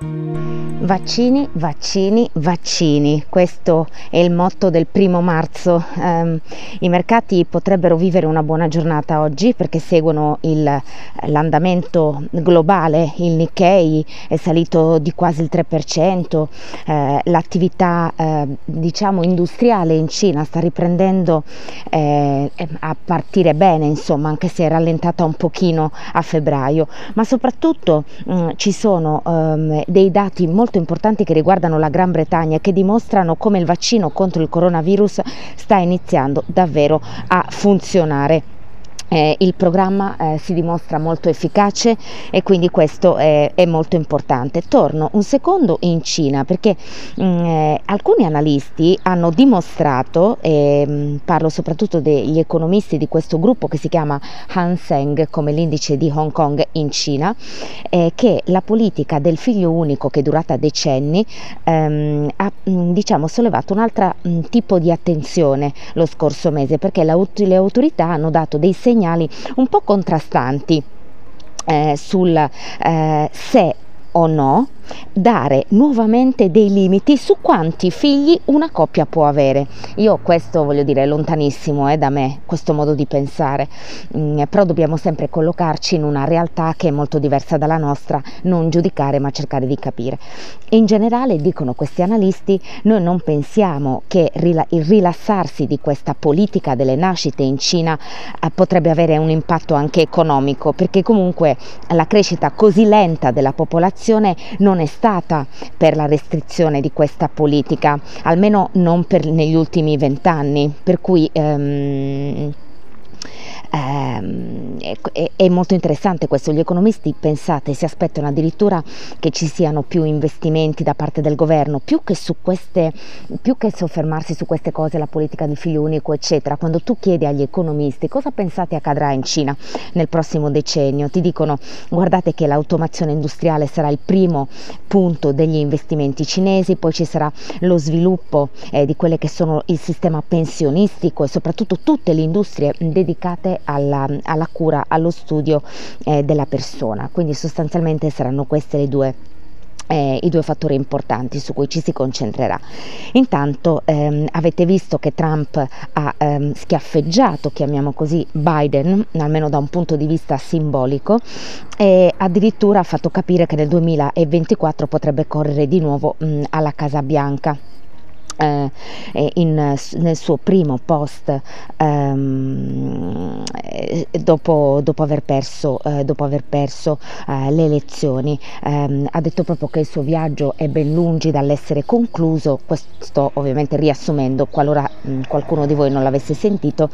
Vaccini, vaccini, vaccini. Questo è il motto del primo marzo. Um, I mercati potrebbero vivere una buona giornata oggi perché seguono il, l'andamento globale. Il Nikkei è salito di quasi il 3%. Eh, l'attività eh, diciamo industriale in Cina sta riprendendo eh, a partire bene, insomma, anche se è rallentata un pochino a febbraio. Ma soprattutto mh, mm, ci sono um, dei dati molto importanti che riguardano la Gran Bretagna e che dimostrano come il vaccino contro il coronavirus sta iniziando davvero a funzionare. Eh, il programma eh, si dimostra molto efficace e quindi questo è, è, molto importante. Torno un secondo in Cina perché mh, mm, eh, alcuni analisti hanno dimostrato, e mm, parlo soprattutto degli economisti di questo gruppo che si chiama Hang Seng come l'indice di Hong Kong in Cina, eh, che la politica del figlio unico che è durata decenni ehm, ha mh, mm, diciamo, sollevato un altro tipo di attenzione lo scorso mese perché le autorità hanno dato dei segni segnali un po' contrastanti eh, sul eh, se o no dare nuovamente dei limiti su quanti figli una coppia può avere. Io questo voglio dire è lontanissimo eh, da me, questo modo di pensare, mm, però dobbiamo sempre collocarci in una realtà che è molto diversa dalla nostra, non giudicare ma cercare di capire. in generale, dicono questi analisti, noi non pensiamo che il rilassarsi di questa politica delle nascite in Cina eh, potrebbe avere un impatto anche economico, perché comunque la crescita così lenta della popolazione non è stata per la restrizione di questa politica, almeno non per, negli ultimi vent'anni, per cui ehm, ehm, è, molto interessante questo, gli economisti pensate si aspettano addirittura che ci siano più investimenti da parte del governo, più che, su queste, più che soffermarsi su queste cose, la politica di figlio unico eccetera, quando tu chiedi agli economisti cosa pensate accadrà in Cina nel prossimo decennio, ti dicono guardate che l'automazione industriale sarà il primo punto degli investimenti cinesi, poi ci sarà lo sviluppo eh, di quelle che sono il sistema pensionistico e soprattutto tutte le industrie dedicate alla, alla cura, allo studio eh, della persona. Quindi sostanzialmente saranno queste le due eh, i due fattori importanti su cui ci si concentrerà. Intanto ehm, avete visto che Trump ha ehm, schiaffeggiato, chiamiamo così, Biden, almeno da un punto di vista simbolico, e addirittura ha fatto capire che nel 2024 potrebbe correre di nuovo mh, alla Casa Bianca eh, in, nel suo primo post ehm, dopo, dopo, aver perso, eh, dopo aver perso eh, le elezioni. Ehm, ha detto proprio che il suo viaggio è ben lungi dall'essere concluso, questo ovviamente riassumendo qualora mh, qualcuno di voi non l'avesse sentito,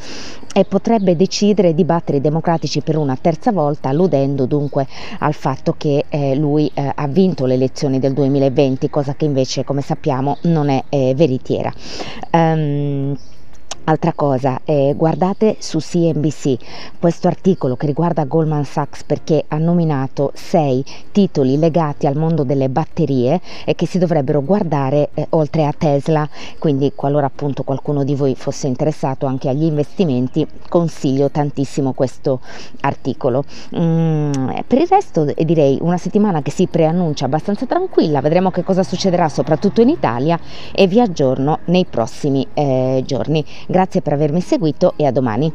e potrebbe decidere di battere i democratici per una terza volta, alludendo dunque al fatto che eh, lui eh, ha vinto le elezioni del 2020, cosa che invece come sappiamo non è eh, veritiera. Um, Altra cosa, eh, guardate su CNBC questo articolo che riguarda Goldman Sachs perché ha nominato sei titoli legati al mondo delle batterie e che si dovrebbero guardare eh, oltre a Tesla, quindi qualora appunto qualcuno di voi fosse interessato anche agli investimenti consiglio tantissimo questo articolo. Mm, per il resto eh, direi una settimana che si preannuncia abbastanza tranquilla, vedremo che cosa succederà soprattutto in Italia e vi aggiorno nei prossimi eh, giorni. Grazie per avermi seguito e a domani.